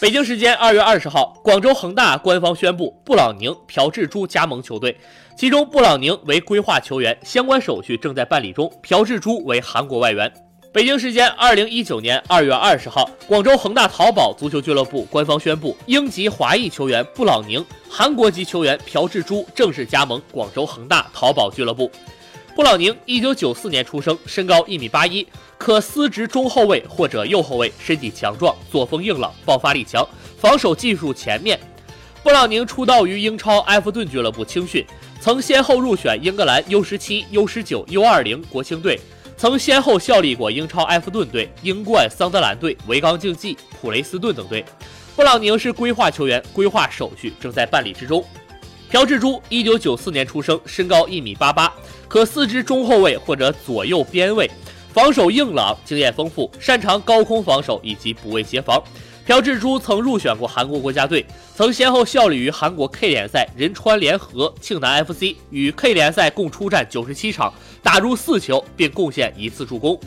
北京时间二月二十号，广州恒大官方宣布布朗宁、朴智珠加盟球队，其中布朗宁为规划球员，相关手续正在办理中；朴智珠为韩国外援。北京时间二零一九年二月二十号，广州恒大淘宝足球俱乐部官方宣布，英籍华裔球员布朗宁、韩国籍球员朴智珠正式加盟广州恒大淘宝俱乐部。布朗宁一九九四年出生，身高一米八一。可司职中后卫或者右后卫，身体强壮，作风硬朗，爆发力强，防守技术全面。布朗宁出道于英超埃弗顿俱乐部青训，曾先后入选英格兰 U 十七、U 十九、U 二零国青队，曾先后效力过英超埃弗顿队、英冠桑德兰队、维冈竞技、普雷斯顿等队。布朗宁是规划球员，规划手续正在办理之中。朴智珠一九九四年出生，身高一米八八，可司职中后卫或者左右边卫。防守硬朗，经验丰富，擅长高空防守以及补位协防。朴智珠曾入选过韩国国家队，曾先后效力于韩国 K 联赛仁川联合、庆南 FC，与 K 联赛共出战九十七场，打入四球，并贡献一次助攻。